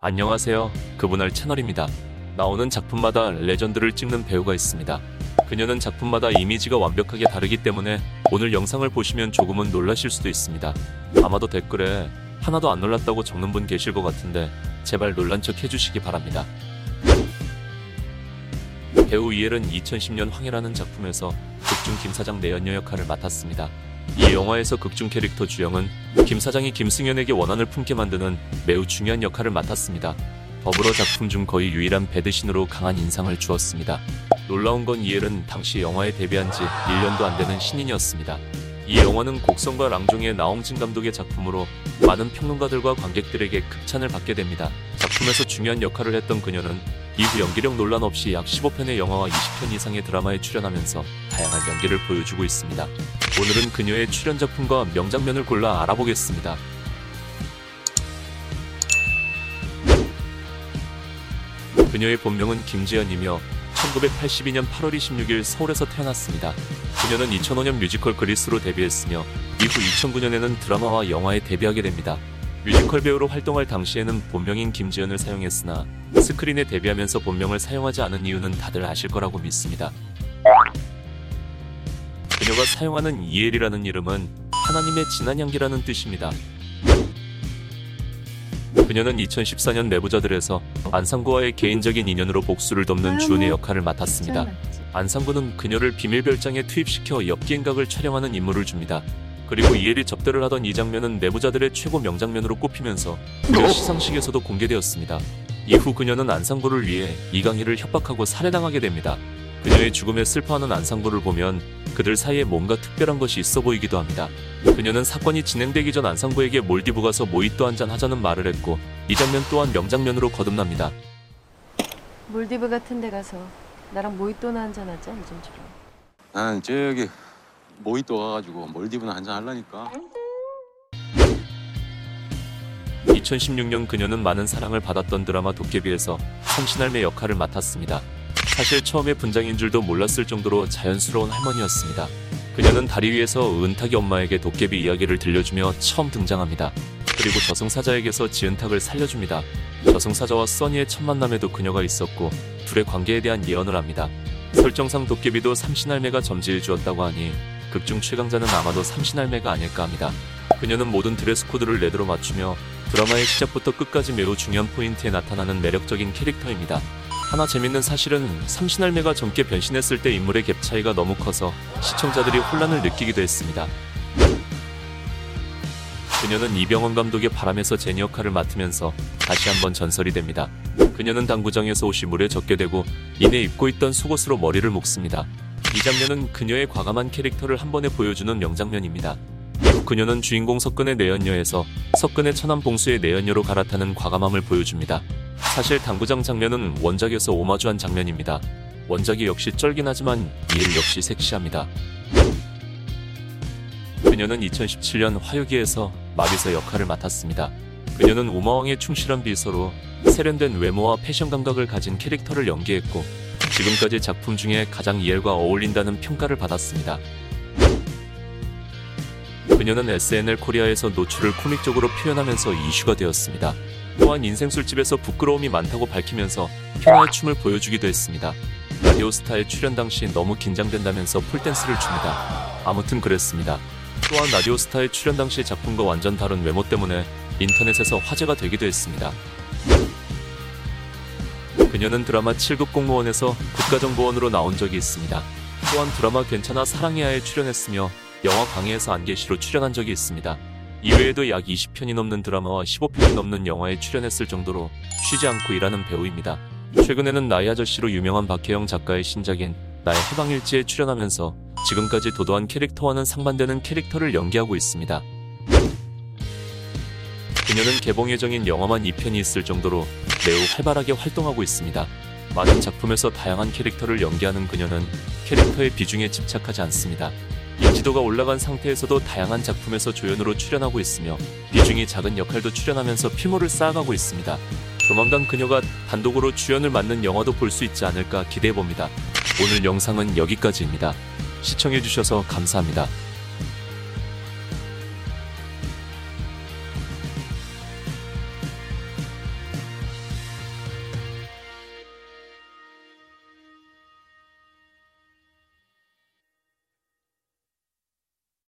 안녕하세요. 그분할 채널입니다. 나오는 작품마다 레전드를 찍는 배우가 있습니다. 그녀는 작품마다 이미지가 완벽하게 다르기 때문에 오늘 영상을 보시면 조금은 놀라실 수도 있습니다. 아마도 댓글에 하나도 안 놀랐다고 적는 분 계실 것 같은데 제발 놀란 척 해주시기 바랍니다. 배우 이엘은 2010년 황해라는 작품에서 극중 김 사장 내연녀 역할을 맡았습니다. 이 영화에서 극중 캐릭터 주영은 김 사장이 김승현에게 원한을 품게 만드는 매우 중요한 역할을 맡았습니다. 더불어 작품 중 거의 유일한 배드신으로 강한 인상을 주었습니다. 놀라운 건 이엘은 당시 영화에 데뷔한 지 1년도 안 되는 신인이었습니다. 이 영화는 곡성과 랑종의 나홍진 감독의 작품으로 많은 평론가들과 관객들에게 극찬을 받게 됩니다. 작품에서 중요한 역할을 했던 그녀는 이후 연기력 논란 없이 약 15편의 영화와 20편 이상의 드라마에 출연하면서 다양한 연기를 보여주고 있습니다. 오늘은 그녀의 출연 작품과 명장면을 골라 알아보겠습니다. 그녀의 본명은 김지연이며 1982년 8월 26일 서울에서 태어났습니다. 그녀는 2005년 뮤지컬 그리스로 데뷔했으며 이후 2009년에는 드라마와 영화에 데뷔하게 됩니다. 뮤지컬 배우로 활동할 당시에는 본명인 김지연을 사용했으나 스크린에 데뷔하면서 본명을 사용하지 않은 이유는 다들 아실 거라고 믿습니다. 그녀가 사용하는 이엘이라는 이름은 하나님의 진한 향기라는 뜻입니다. 그녀는 2014년 내부자들에서 안상구와의 개인적인 인연으로 복수를 돕는 주은의 역할을 맡았습니다. 안상구는 그녀를 비밀 별장에 투입시켜 엽기행각을 촬영하는 임무를 줍니다. 그리고 이엘이 접대를 하던 이 장면은 내부자들의 최고 명장면으로 꼽히면서 그녀 시상식에서도 공개되었습니다. 이후 그녀는 안상구를 위해 이강희를 협박하고 살해당하게 됩니다. 그녀의 죽음에 슬퍼하는 안상구를 보면 그들 사이에 뭔가 특별한 것이 있어 보이기도 합니다. 그녀는 사건이 진행되기 전 안상구에게 몰디브 가서 모히또 한잔 하자는 말을 했고 이 장면 또한 명장면으로 거듭납니다. 몰디브 같은 데 가서 나랑 모히또나 한잔 하자 요즘처럼 나는 저기 모히또 가가지고 몰디브나 한잔 하려니까 2016년 그녀는 많은 사랑을 받았던 드라마 도깨비에서 성신할매 역할을 맡았습니다. 사실 처음에 분장인 줄도 몰랐을 정도로 자연스러운 할머니였습니다. 그녀는 다리 위에서 은탁이 엄마에게 도깨비 이야기를 들려주며 처음 등장합니다. 그리고 저승사자에게서 지은탁을 살려줍니다. 저승사자와 써니의 첫 만남에도 그녀가 있었고 둘의 관계에 대한 예언을 합니다. 설정상 도깨비도 삼신할매가 점지해 주었다고 하니 극중 최강자는 아마도 삼신할매가 아닐까 합니다. 그녀는 모든 드레스 코드를 레드로 맞추며 드라마의 시작부터 끝까지 매우 중요한 포인트에 나타나는 매력적인 캐릭터입니다. 하나 재밌는 사실은 삼신할매가 젊게 변신했을 때 인물의 갭 차이가 너무 커서 시청자들이 혼란을 느끼기도 했습니다. 그녀는 이병헌 감독의 바람에서 제니 역할을 맡으면서 다시 한번 전설이 됩니다. 그녀는 당구장에서 옷이 물에 젖게 되고 이내 입고 있던 속옷으로 머리를 묶습니다. 이 장면은 그녀의 과감한 캐릭터를 한 번에 보여주는 명장면입니다. 그녀는 주인공 석근의 내연녀에서 석근의 천안 봉수의 내연녀로 갈아타는 과감함을 보여줍니다. 사실 당구장 장면은 원작에서 오마주한 장면입니다. 원작이 역시 쩔긴 하지만 이엘 역시 섹시합니다. 그녀는 2017년 화요기에서 마비서 역할을 맡았습니다. 그녀는 우마왕의 충실한 비서로 세련된 외모와 패션 감각을 가진 캐릭터를 연기했고 지금까지 작품 중에 가장 이엘과 어울린다는 평가를 받았습니다. 그녀는 SNL 코리아에서 노출을 코믹적으로 표현하면서 이슈가 되었습니다. 또한 인생 술집에서 부끄러움이 많다고 밝히면서 편화의 춤을 보여주기도 했습니다. 라디오스타에 출연 당시 너무 긴장된다면서 폴댄스를 춥니다. 아무튼 그랬습니다. 또한 라디오스타에 출연 당시 작품과 완전 다른 외모 때문에 인터넷에서 화제가 되기도 했습니다. 그녀는 드라마 7급 공무원에서 국가정보원으로 나온 적이 있습니다. 또한 드라마 괜찮아 사랑해야에 출연했으며 영화 강의에서 안개시로 출연한 적이 있습니다. 이외에도 약 20편이 넘는 드라마와 15편이 넘는 영화에 출연했을 정도로 쉬지 않고 일하는 배우입니다. 최근에는 나이 아저씨로 유명한 박혜영 작가의 신작인 나의 해방일지에 출연하면서 지금까지 도도한 캐릭터와는 상반되는 캐릭터를 연기하고 있습니다. 그녀는 개봉 예정인 영화만 2편이 있을 정도로 매우 활발하게 활동하고 있습니다. 많은 작품에서 다양한 캐릭터를 연기하는 그녀는 캐릭터의 비중에 집착하지 않습니다. 인지도가 올라간 상태에서도 다양한 작품에서 조연으로 출연하고 있으며 비중이 작은 역할도 출연하면서 피모를 쌓아가고 있습니다. 조만간 그녀가 단독으로 주연을 맡는 영화도 볼 수 있지 않을까 기대해봅니다. 오늘 영상은 여기까지입니다. 시청해주셔서 감사합니다.